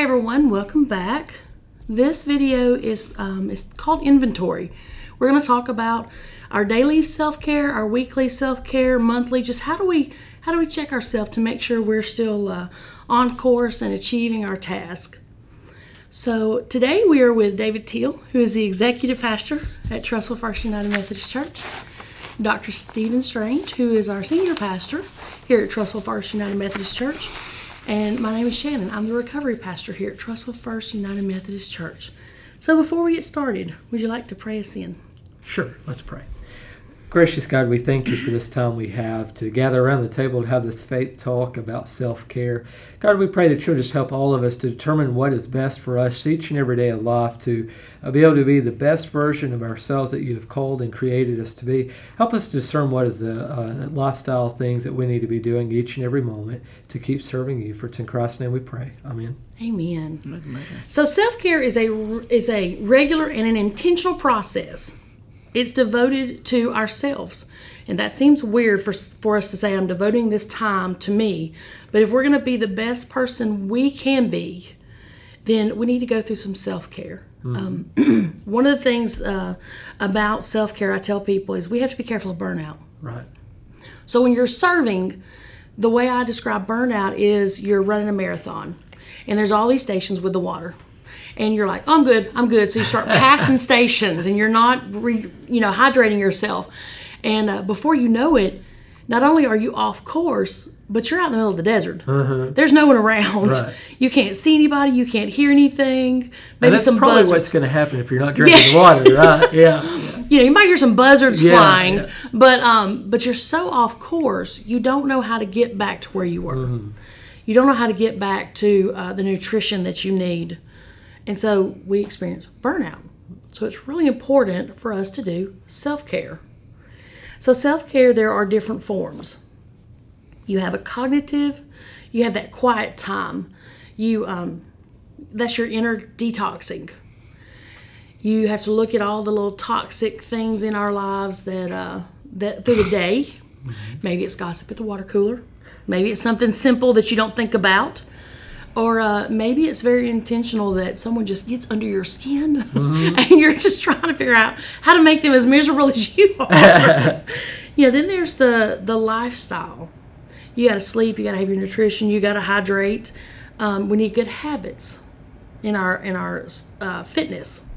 Hi everyone, welcome back. This video is um, is called inventory. We're going to talk about our daily self care, our weekly self care, monthly. Just how do we how do we check ourselves to make sure we're still uh, on course and achieving our task. So today we are with David Teal, who is the executive pastor at Trussville First United Methodist Church. Dr. Stephen Strange, who is our senior pastor here at Trussville First United Methodist Church. And my name is Shannon. I'm the recovery pastor here at Trussville First United Methodist Church. So before we get started, would you like to pray us in? Sure, let's pray. Gracious God, we thank you for this time we have to gather around the table to have this faith talk about self care. God, we pray that you'll just help all of us to determine what is best for us each and every day of life to uh, be able to be the best version of ourselves that you have called and created us to be. Help us discern what is the uh, lifestyle things that we need to be doing each and every moment to keep serving you. For it's in Christ's name we pray. Amen. Amen. Amen. So self care is a is a regular and an intentional process it's devoted to ourselves. And that seems weird for, for us to say, I'm devoting this time to me. But if we're going to be the best person we can be, then we need to go through some self care. Mm. Um, one of the things uh, about self care I tell people is we have to be careful of burnout. Right. So when you're serving, the way I describe burnout is you're running a marathon, and there's all these stations with the water and you're like, oh, I'm good, I'm good. So you start passing stations and you're not, re, you know, hydrating yourself. And uh, before you know it, not only are you off course, but you're out in the middle of the desert. Uh-huh. There's no one around. Right. You can't see anybody. You can't hear anything. Maybe that's some probably buzzards. what's going to happen if you're not drinking yeah. water, right? Yeah. You know, you might hear some buzzards yeah, flying, yeah. but um, but you're so off course, you don't know how to get back to where you were. Mm-hmm. You don't know how to get back to uh, the nutrition that you need. And so we experience burnout. So it's really important for us to do self care. So, self care, there are different forms. You have a cognitive, you have that quiet time. You, um, that's your inner detoxing. You have to look at all the little toxic things in our lives that, uh, that through the day. Mm-hmm. Maybe it's gossip at the water cooler. Maybe it's something simple that you don't think about or uh, maybe it's very intentional that someone just gets under your skin mm-hmm. and you're just trying to figure out how to make them as miserable as you are. you know, then there's the the lifestyle. You got to sleep. You got to have your nutrition. You got to hydrate. Um, we need good habits in our in our uh, fitness.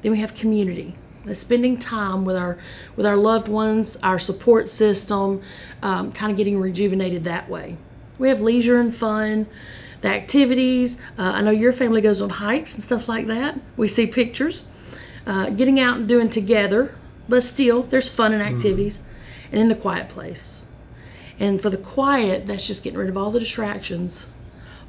Then we have community. spending time with our with our loved ones, our support system, um, kind of getting rejuvenated that way. We have leisure and fun the activities. Uh, I know your family goes on hikes and stuff like that. We see pictures. Uh, getting out and doing together, but still, there's fun and activities. Mm. And in the quiet place. And for the quiet, that's just getting rid of all the distractions.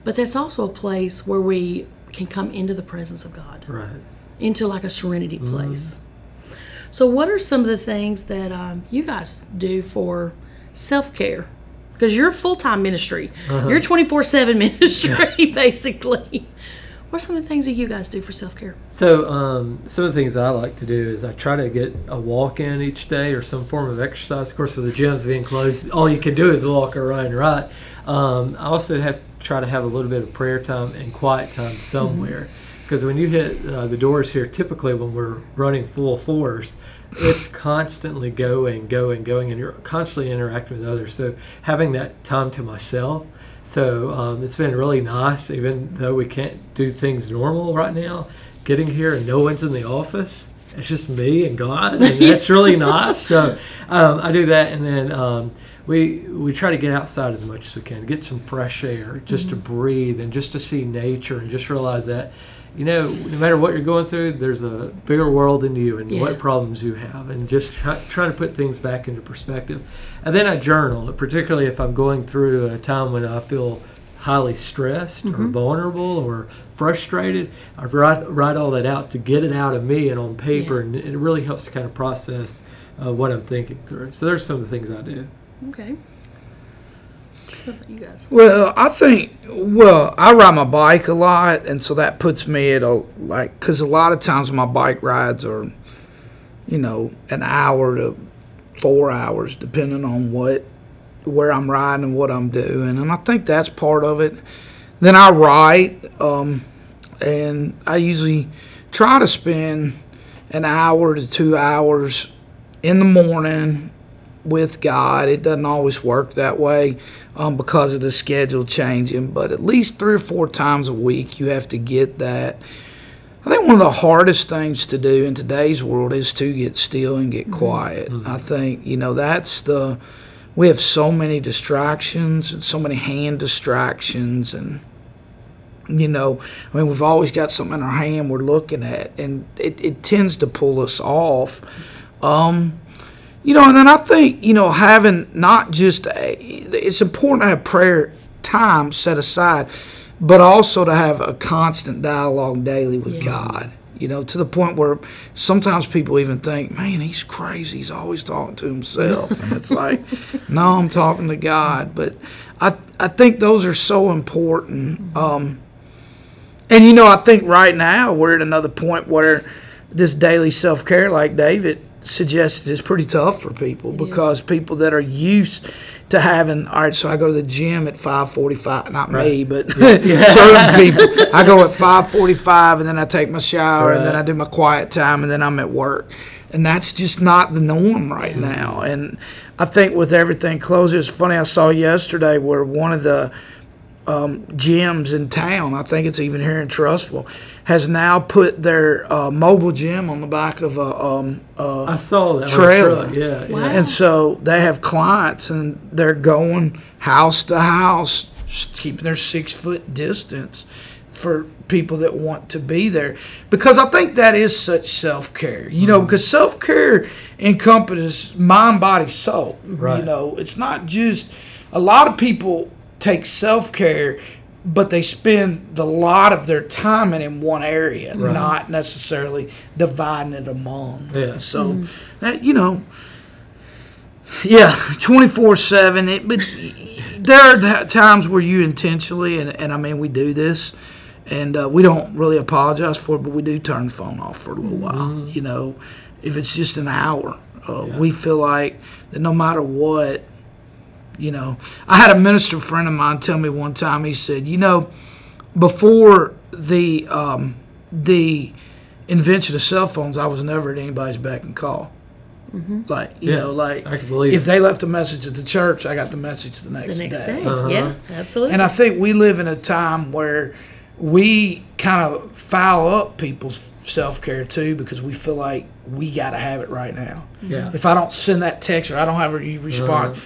But that's also a place where we can come into the presence of God. Right. Into like a serenity mm. place. Mm. So, what are some of the things that um, you guys do for self care? Because you're full time ministry. Uh-huh. You're 24 7 ministry, yeah. basically. What are some of the things that you guys do for self care? So, um, some of the things I like to do is I try to get a walk in each day or some form of exercise. Of course, with the gyms being closed, all you can do is walk or run, right? Um, I also have try to have a little bit of prayer time and quiet time somewhere. Because mm-hmm. when you hit uh, the doors here, typically when we're running full force, it's constantly going, going, going, and you're constantly interacting with others. So having that time to myself. So um, it's been really nice, even though we can't do things normal right now. Getting here and no one's in the office. It's just me and God, and that's really nice. So um, I do that, and then um, we we try to get outside as much as we can, get some fresh air, just mm-hmm. to breathe and just to see nature, and just realize that you know, no matter what you're going through, there's a bigger world than you and yeah. what problems you have, and just try, trying to put things back into perspective. And then I journal, particularly if I'm going through a time when I feel highly stressed mm-hmm. or vulnerable or frustrated. I write, write all that out to get it out of me and on paper, yeah. and it really helps to kind of process uh, what I'm thinking through. So there's some of the things I do. Okay you guys? Well, I think well, I ride my bike a lot, and so that puts me at a like because a lot of times my bike rides are, you know, an hour to four hours, depending on what where I'm riding and what I'm doing, and I think that's part of it. then I write, um, and I usually try to spend an hour to two hours in the morning with God. It doesn't always work that way um, because of the schedule changing, but at least three or four times a week you have to get that. I think one of the hardest things to do in today's world is to get still and get quiet. I think, you know, that's the, we have so many distractions and so many hand distractions and, you know, I mean, we've always got something in our hand we're looking at, and it, it tends to pull us off. Um, you know, and then I think, you know, having not just a, it's important to have prayer time set aside, but also to have a constant dialogue daily with God. You know, to the point where sometimes people even think, man, he's crazy. He's always talking to himself. And it's like, no, I'm talking to God. But I, I think those are so important. Um, and, you know, I think right now we're at another point where this daily self care, like David suggested, is pretty tough for people because people that are used to having, all right, so I go to the gym at 545, not me, but certain people. I go at 545 and then I take my shower and then I do my quiet time and then I'm at work. And that's just not the norm right now. And I think with everything closed, it's funny, I saw yesterday where one of the um, gyms in town, I think it's even here in Trussville, has now put their uh, mobile gym on the back of a um, uh, I saw that Trailer. truck, Yeah, Wow. yeah. and so they have clients and they're going house to house, keeping their six foot distance for people that want to be there. Because I think that is such self care, you know, because self care encompasses mind, body, soul. Right. You know, it's not just a lot of people take self care. But they spend the lot of their time in, in one area, not necessarily dividing it among. Yeah. So, that, you know, yeah, twenty four seven. It, but there are times where you intentionally, and, and I mean, we do this, and uh, we don't really apologize for it, but we do turn the phone off for a little while. You know, if it's just an hour, uh, we feel like that no matter what, you know, I had a minister friend of mine tell me one time. He said, you know, before the um, the invention of cell phones, I was never at anybody's beck and call. Like you Yeah, know, like I can believe if it. they left a message at the church, I got the message the next, The next day. day. Uh-huh. Yeah, absolutely. And I think we live in a time where we kind of foul up people's self care too because we feel like we got to have it right now. Yeah. If I don't send that text or I don't have a response,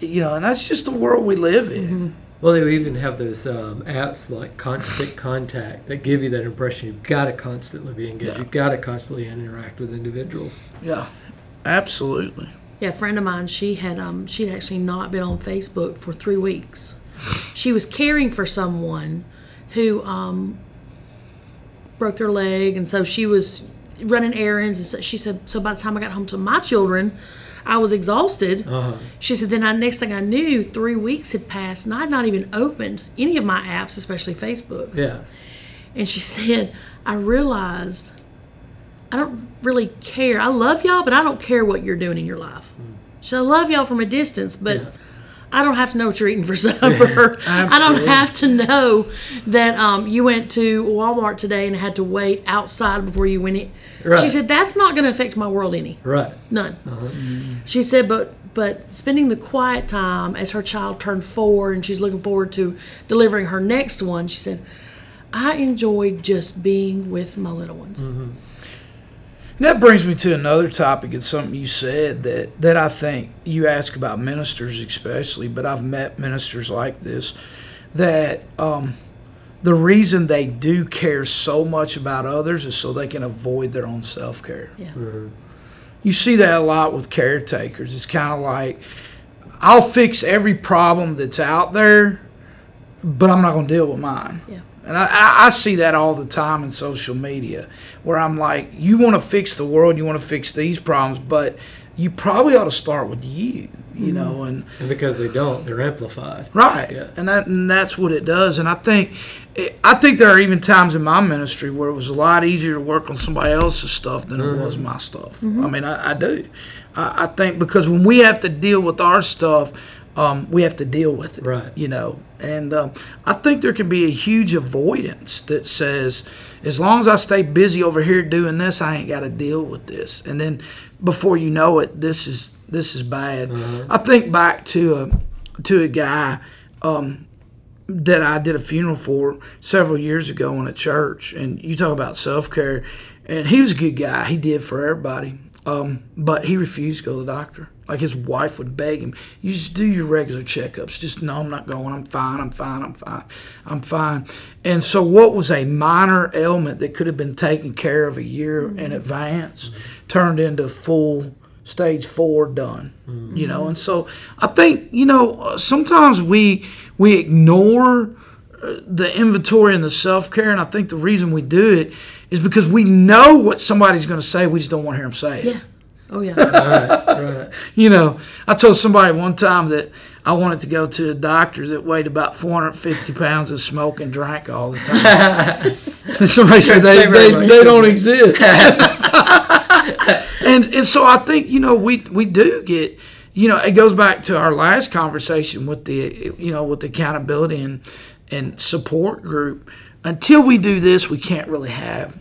you know, and that's just the world we live in. Well, they even have those um, apps like Constant Contact that give you that impression you've got to constantly be engaged. Yeah. You've got to constantly interact with individuals. Yeah, absolutely. Yeah, a friend of mine, she had um she'd actually not been on Facebook for three weeks. She was caring for someone who um broke their leg, and so she was running errands. And so she said, so by the time I got home to my children, I was exhausted. Uh-huh. She said, then I, next thing I knew, three weeks had passed, and I had not even opened any of my apps, especially Facebook. Yeah. And she said, I realized I don't really care. I love y'all, but I don't care what you're doing in your life. So I love y'all from a distance, but Yeah. I don't have to know what you're eating for supper. I don't have to know that um, you went to Walmart today and had to wait outside before you went in. She said, that's not going to affect my world any. Right. None. Uh-huh. Mm-hmm. She said, but but spending the quiet time as her child turned four and she's looking forward to delivering her next one, she said, I enjoyed just being with my little ones. Mm-hmm. And that brings me to another topic. It's something you said that, that I think you ask about ministers, especially, but I've met ministers like this that um, the reason they do care so much about others is so they can avoid their own self care. Yeah. You see that a lot with caretakers. It's kind of like, I'll fix every problem that's out there, but I'm not going to deal with mine. Yeah. And I, I, I see that all the time in social media where I'm like, you want to fix the world, you want to fix these problems, but you probably ought to start with you, you mm-hmm. know, and And because they don't, they're amplified. right, Yeah. and that and that's what it does. And I think, I think there are even times in my ministry where it was a lot easier to work on somebody else's stuff than it was mm-hmm. my stuff. Mm-hmm. I mean, I, I do. I, I think because when we have to deal with our stuff, um, we have to deal with it. Right. You know, and um, I think there can be a huge avoidance that says, as long as I stay busy over here doing this, I ain't got to deal with this. And then before you know it, this is this is bad. I think back to a to a guy um, that I did a funeral for several years ago in a church, and you talk about self care, and he was a good guy. He did for everybody, um, but he refused to go to the doctor. Like his wife would beg him, "You just do your regular checkups. Just no, I'm not going. I'm fine. I'm fine. I'm fine. I'm fine." And so, what was a minor ailment that could have been taken care of a year in advance turned into full stage four done you know and so i think you know sometimes we we ignore uh, the inventory and the self-care and i think the reason we do it is because we know what somebody's going to say we just don't want to hear them say it Yeah. Oh yeah. Right, right. you know i told somebody one time that i wanted to go to a doctor that weighed about 450 pounds and smoked and drank all the time and somebody said they, Say they, they don't exist and and so I think you know we we do get you know it goes back to our last conversation with the you know with the accountability and and support group. Until we do this, we can't really have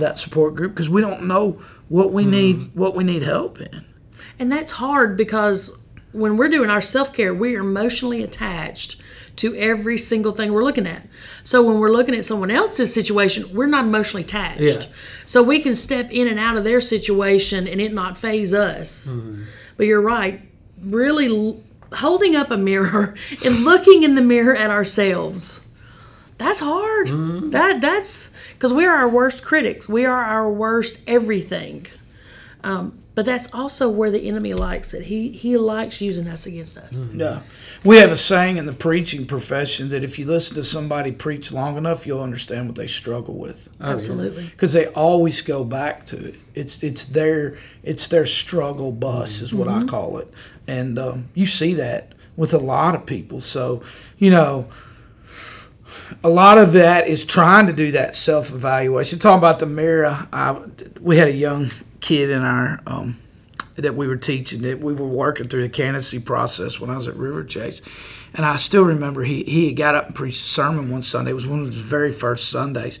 that support group because we don't know what we need hmm. what we need help in. And that's hard because when we're doing our self care, we are emotionally attached to every single thing we're looking at. So when we're looking at someone else's situation, we're not emotionally attached. Yeah. So we can step in and out of their situation and it not phase us. Hmm. But you're right. Really l- holding up a mirror and looking in the mirror at ourselves. That's hard. Hmm. That that's because we are our worst critics. We are our worst everything. Um, but that's also where the enemy likes it. He he likes using us against us. Yeah. We have a saying in the preaching profession that if you listen to somebody preach long enough, you'll understand what they struggle with. Absolutely. because they always go back to it. It's it's their it's their struggle bus is what I call it, and um, you see that with a lot of people. So you know, a lot of that is trying to do that self evaluation. Talking about the mirror, I, we had a young kid in our um, that we were teaching that we were working through the candidacy process when I was at Riverchase. And I still remember he, he got up and preached a sermon one Sunday. It was one of his very first Sundays.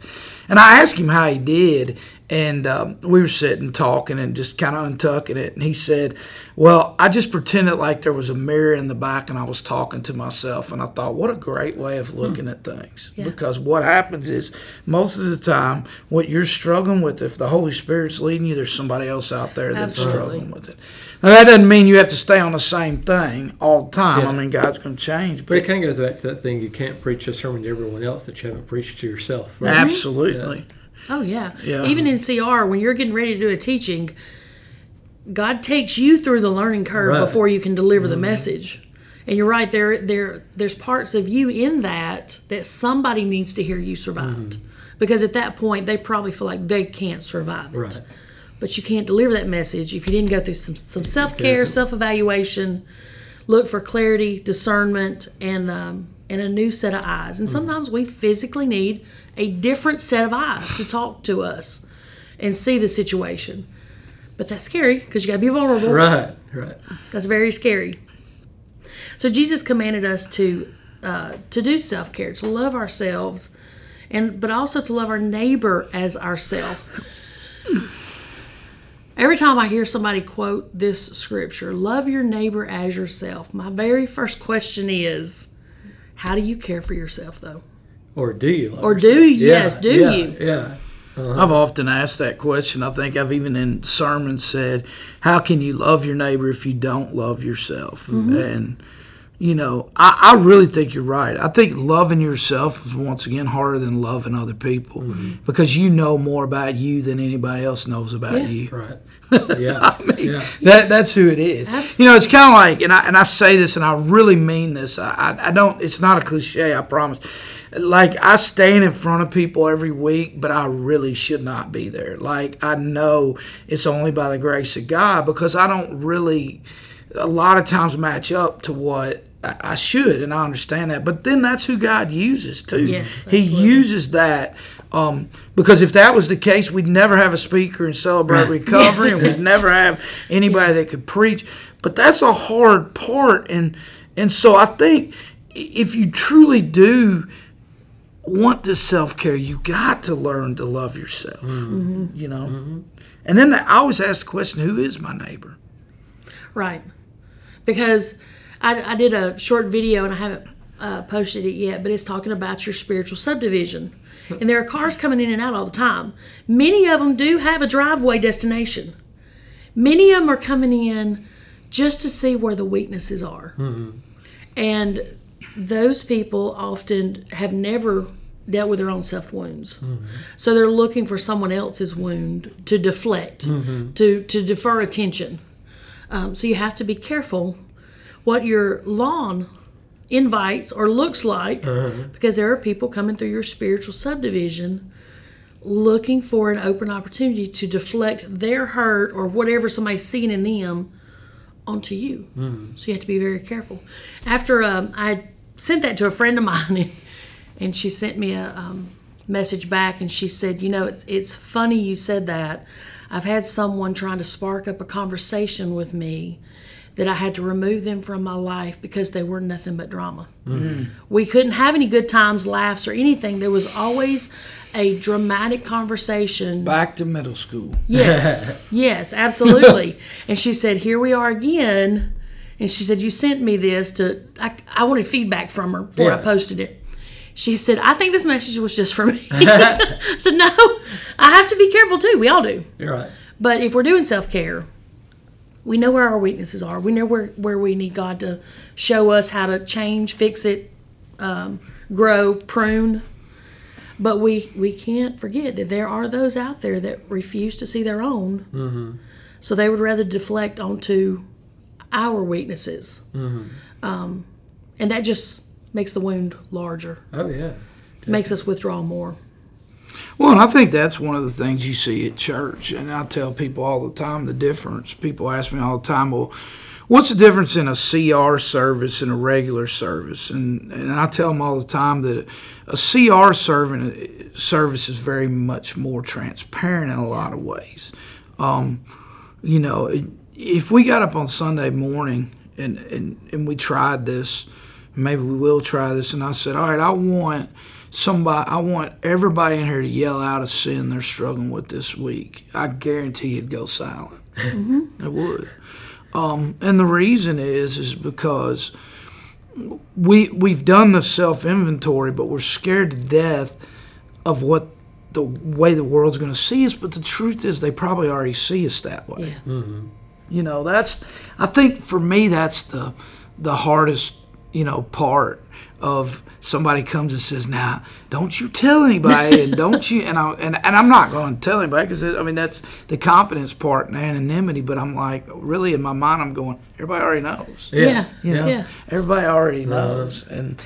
And I asked him how he did. And um, we were sitting talking and just kind of untucking it. And he said, Well, I just pretended like there was a mirror in the back and I was talking to myself. And I thought, what a great way of looking at things. Because what happens is, most of the time, what you're struggling with, if the Holy Spirit's leading you, there's somebody else out there that's Absolutely. struggling with it. Now, that doesn't mean you have to stay on the same thing all the time. Yeah. I mean, God's going to change. But it kind of goes back to that thing you can't preach a sermon to everyone else that you haven't preached to yourself. Right? absolutely. Oh yeah. Yeah. Even in CR, when you're getting ready to do a teaching, God takes you through the learning curve Right. before you can deliver the mm-hmm. message. And you're right there. There, there's parts of you in that that somebody needs to hear you survived, mm-hmm. because at that point they probably feel like they can't survive it. Right. But you can't deliver that message if you didn't go through some some self care, self evaluation, look for clarity, discernment, and um, and a new set of eyes. And mm-hmm. sometimes we physically need a different set of eyes to talk to us and see the situation. But that's scary because you got to be vulnerable. Right, right. That's very scary. So Jesus commanded us to uh, to do self care, to love ourselves, and but also to love our neighbor as ourself. Every time I hear somebody quote this scripture, "Love your neighbor as yourself," my very first question is, "How do you care for yourself, though?" Or do you? love Or do yourself? you? Yes, do yeah, you? Yeah. Uh-huh. I've often asked that question. I think I've even in sermons said, "How can you love your neighbor if you don't love yourself?" Mm-hmm. And you know, I, I really think you're right. I think loving yourself is once again harder than loving other people mm-hmm. because you know more about you than anybody else knows about Yeah. you. Right. Yeah. yeah. That that's who it is. You know, it's kind of like, and I and I say this, and I really mean this. I, I I don't. It's not a cliche. I promise. Like I stand in front of people every week, but I really should not be there. Like I know it's only by the grace of God because I don't really, a lot of times match up to what I should, and I understand that. But then that's who God uses too. Yes, He uses that um, because if that was the case, we'd never have a speaker and celebrate recovery, and we'd never have anybody that could preach. But that's a hard part, and And so I think if you truly do want this self care, you got to learn to love yourself. Mm-hmm. Mm-hmm. You know, mm-hmm. and then I always ask the question, "Who is my neighbor?" Right. Because I, I did a short video and I haven't uh, posted it yet, but it's talking about your spiritual subdivision. And there are cars coming in and out all the time. Many of them do have a driveway destination. Many of them are coming in just to see where the weaknesses are. And those people often have never dealt with their own self wounds. So they're looking for someone else's wound to deflect, to, to defer attention. Um, so you have to be careful what your lawn invites or looks like because there are people coming through your spiritual subdivision looking for an open opportunity to deflect their hurt or whatever somebody's seeing in them onto you. So you have to be very careful. After um, I sent that to a friend of mine, and she sent me a um, message back, and she said, "You know, it's it's funny you said that. I've had someone trying to spark up a conversation with me." That I had to remove them from my life because they were nothing but drama. We couldn't have any good times, laughs, or anything. There was always a dramatic conversation Back to middle school. Yes, yes, absolutely. and she said, "Here we are again." And she said, "You sent me this to. I, I wanted feedback from her before I posted it." She said, "I think this message was just for me." I said, "No, I have to be careful too. We all do. You're right. But if we're doing self care, we know where our weaknesses are. We know where where we need God to show us how to change, fix it, um, grow, prune." But we, we can't forget that there are those out there that refuse to see their own. So they would rather deflect onto our weaknesses. Um, and that just makes the wound larger, Oh yeah. makes us withdraw more. Well, and I think that's one of the things you see at church. And I tell people all the time the difference. People ask me all the time, well, what's the difference in a CR service and a regular service? And, and I tell them all the time that a CR servant, service is very much more transparent in a lot of ways. Um, you know, if we got up on Sunday morning and, and, and we tried this, maybe we will try this, and I said, all right, I want somebody, I want everybody in here to yell out a sin they're struggling with this week. I guarantee it'd go silent. It would. Um, and the reason is, is because we we've done the self inventory, but we're scared to death of what the way the world's going to see us. But the truth is, they probably already see us that way. Yeah. You know, that's I think for me that's the the hardest, you know, part of somebody comes and says, "Now, don't you tell anybody, and don't you." And I and, and I'm not going to tell anybody because I mean that's the confidence part and anonymity. But I'm like, really, in my mind, I'm going, everybody already knows. Yeah. You know, Yeah. everybody already knows, and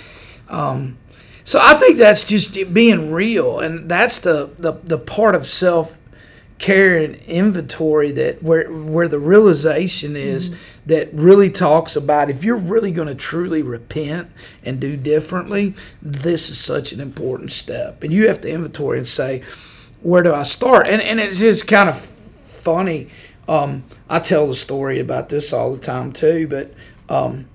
um, so I think that's just being real, and that's the the, the part of self care and inventory that where where the realization is that really talks about if you're really going to truly repent and do differently, this is such an important step, and you have to inventory and say, where do I start? And and it's just kind of funny. Um, I tell the story about this all the time too, but. Um,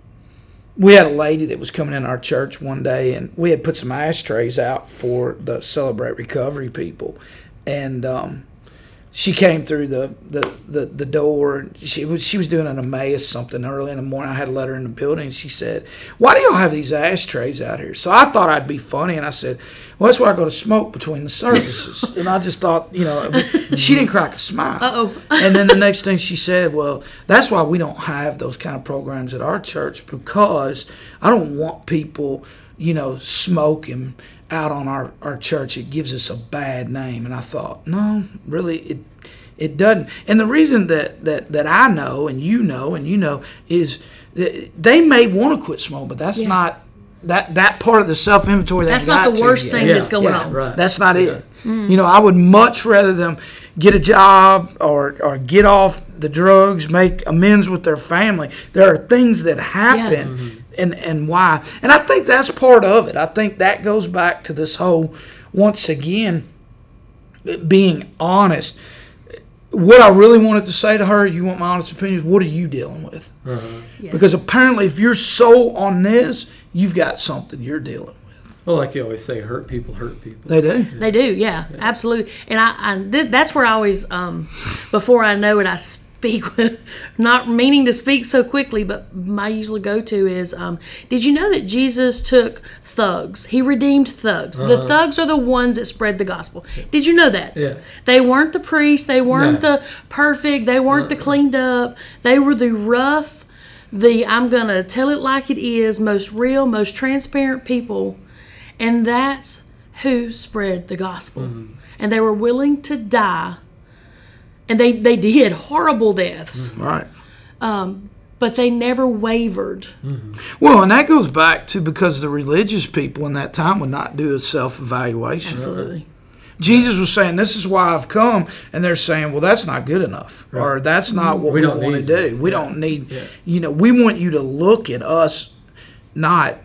we had a lady that was coming in our church one day and we had put some ashtrays out for the celebrate recovery people and um, she came through the, the, the, the door she was she was doing an Emmaus something early in the morning. I had to let her in the building she said, Why do y'all have these ashtrays out here? So I thought I'd be funny and I said, Well that's where I go to smoke between the services. and I just thought, you know, she didn't crack a smile. Uh-oh. and then the next thing she said, Well, that's why we don't have those kind of programs at our church because I don't want people, you know, smoking out on our, our church. It gives us a bad name. And I thought, No, really, it it doesn't. And the reason that, that, that I know and you know and you know is that they may want to quit smoking, but that's Yeah. not that that part of the self inventory. That's not the worst thing Yeah. that's going Yeah, on. right. That's not it. Mm. You know, I would much rather them get a job or, or get off the drugs, make amends with their family. There are things that happen mm-hmm. And, and why. And I think that's part of it. I think that goes back to this whole, once again, being honest. what I really wanted to say to her, you want my honest opinion, what are you dealing with? Yeah. Because apparently, if you're so on this, you've got something you're dealing with. Well, like you always say, hurt people hurt people. They do. They do, yeah, absolutely. And I, I th- that's where I always, um, before I know it, I speak not meaning to speak so quickly, but my usual go-to is, um, did you know that Jesus took thugs? He redeemed thugs. The thugs are the ones that spread the gospel. Did you know that? Yeah. They weren't the priests. They weren't No. the perfect. They weren't the cleaned up. They were the rough, the I'm gonna tell it like it is, most real, most transparent people, and that's who spread the gospel. And they were willing to die, and they they did horrible deaths, mm, Right. Um, but they never wavered. Mm-hmm. Well, and that goes back to because the religious people in that time would not do a self evaluation. Absolutely. Jesus was saying, This is why I've come. And they're saying, Well, that's not good enough. Or that's not what We we, don't want to do. you. We don't need, you know, we want you to look at us, not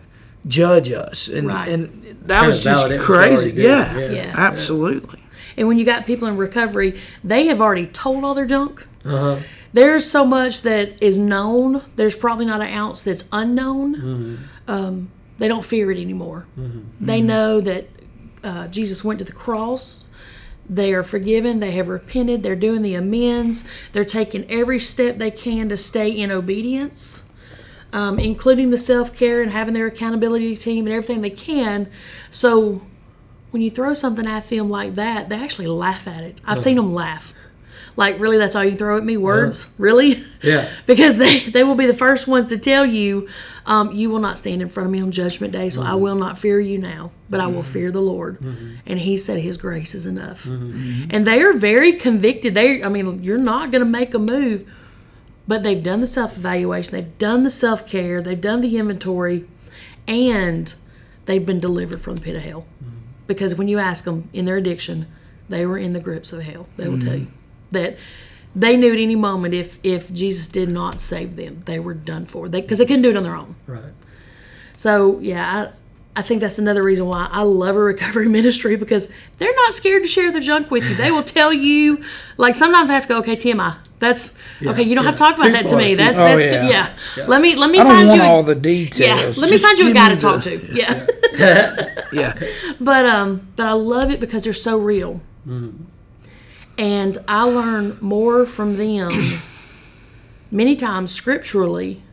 judge us. And, Right. and that Kind was just validate what you crazy. Yeah, Yeah. Yeah. absolutely. And when you got people in recovery, they have already told all their junk. Uh-huh. There's so much that is known. There's probably not an ounce that's unknown. Um, they don't fear it anymore. They know that uh, Jesus went to the cross. They are forgiven. They have repented. They're doing the amends. They're taking every step they can to stay in obedience, um, including the self care and having their accountability team and everything they can. So when you throw something at them like that, they actually laugh at it. I've seen them laugh. Like, really, that's all you throw at me? Words? Really? Yeah. because they, they will be the first ones to tell you, um, you will not stand in front of me on judgment day, so I mm-hmm. will not fear you now, but I will mm-hmm. fear the Lord. Mm-hmm. And he said his grace is enough. And they are very convicted. They, I mean, you're not going to make a move, but they've done the self evaluation, they've done the self care, they've done the inventory, and they've been delivered from the pit of hell. Because when you ask them in their addiction, they were in the grips of hell. They will tell mm-hmm. you that they knew at any moment if if Jesus did not save them, they were done for. They because they couldn't do it on their own. Right. So yeah, I, I think that's another reason why I love a recovery ministry because they're not scared to share their junk with you. They will tell you. Like sometimes I have to go, okay, Tim, that's okay. You don't have to talk about Too that to me. That's far. that's Oh, too, yeah. yeah. Let me let me I don't find want you. all the details. yeah, let me find you a guy to talk the- to. Yeah. Yeah. but um but i love it because they're so real. Mm-hmm. And i learn more from them many times scripturally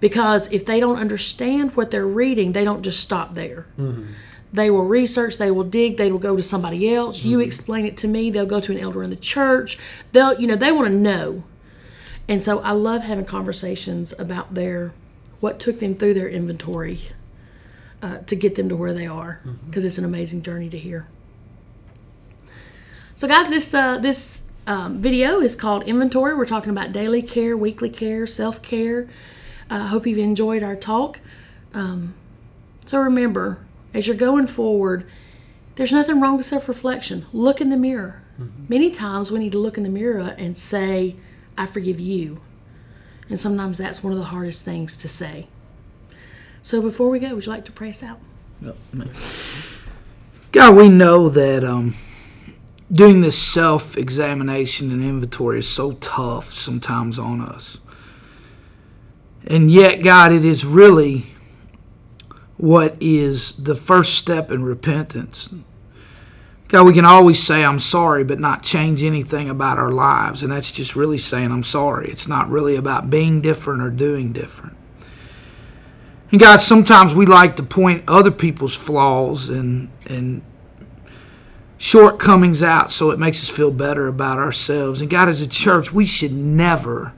because if they don't understand what they're reading they don't just stop there. Mm-hmm. They will research they will dig they will go to somebody else. You mm-hmm. explain it to me they'll go to an elder in the church. They'll you know they want to know. And so i love having conversations about their what took them through their inventory uh, to get them to where they are because it's an amazing journey to hear. So, guys, this uh, this um, video is called Inventory. We're talking about daily care, weekly care, self care. I uh, hope you've enjoyed our talk. Um, so, remember, as you're going forward, there's nothing wrong with self reflection. Look in the mirror. Many times we need to look in the mirror and say, I forgive you. And sometimes that's one of the hardest things to say. So before we go, would you like to pray us out? God, we know that um, doing this self examination and inventory is so tough sometimes on us. And yet, God, it is really what is the first step in repentance. God, we can always say, I'm sorry, but not change anything about our lives. And that's just really saying, I'm sorry. It's not really about being different or doing different. And God, sometimes we like to point other people's flaws and and shortcomings out so it makes us feel better about ourselves. And God, as a church, we should never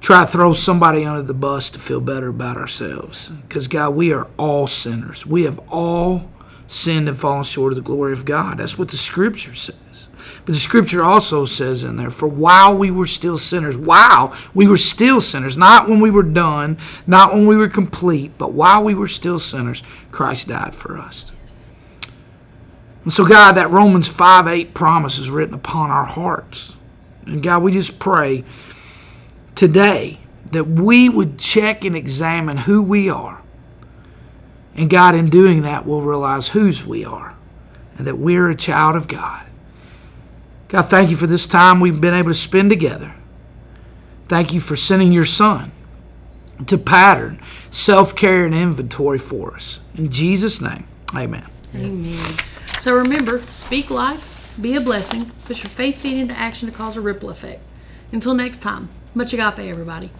try to throw somebody under the bus to feel better about ourselves. Because God, we are all sinners. We have all sinned and fallen short of the glory of God. That's what the scripture says. But the scripture also says in there, for while we were still sinners, while we were still sinners, not when we were done, not when we were complete, but while we were still sinners, Christ died for us. And so, God, that Romans 5 8 promise is written upon our hearts. And God, we just pray today that we would check and examine who we are. And God, in doing that, we'll realize whose we are and that we're a child of God. God, thank you for this time we've been able to spend together. Thank you for sending your son to pattern self care and inventory for us. In Jesus' name, amen. Amen. So remember, speak life, be a blessing, put your faith feet into action to cause a ripple effect. Until next time, much agape, everybody.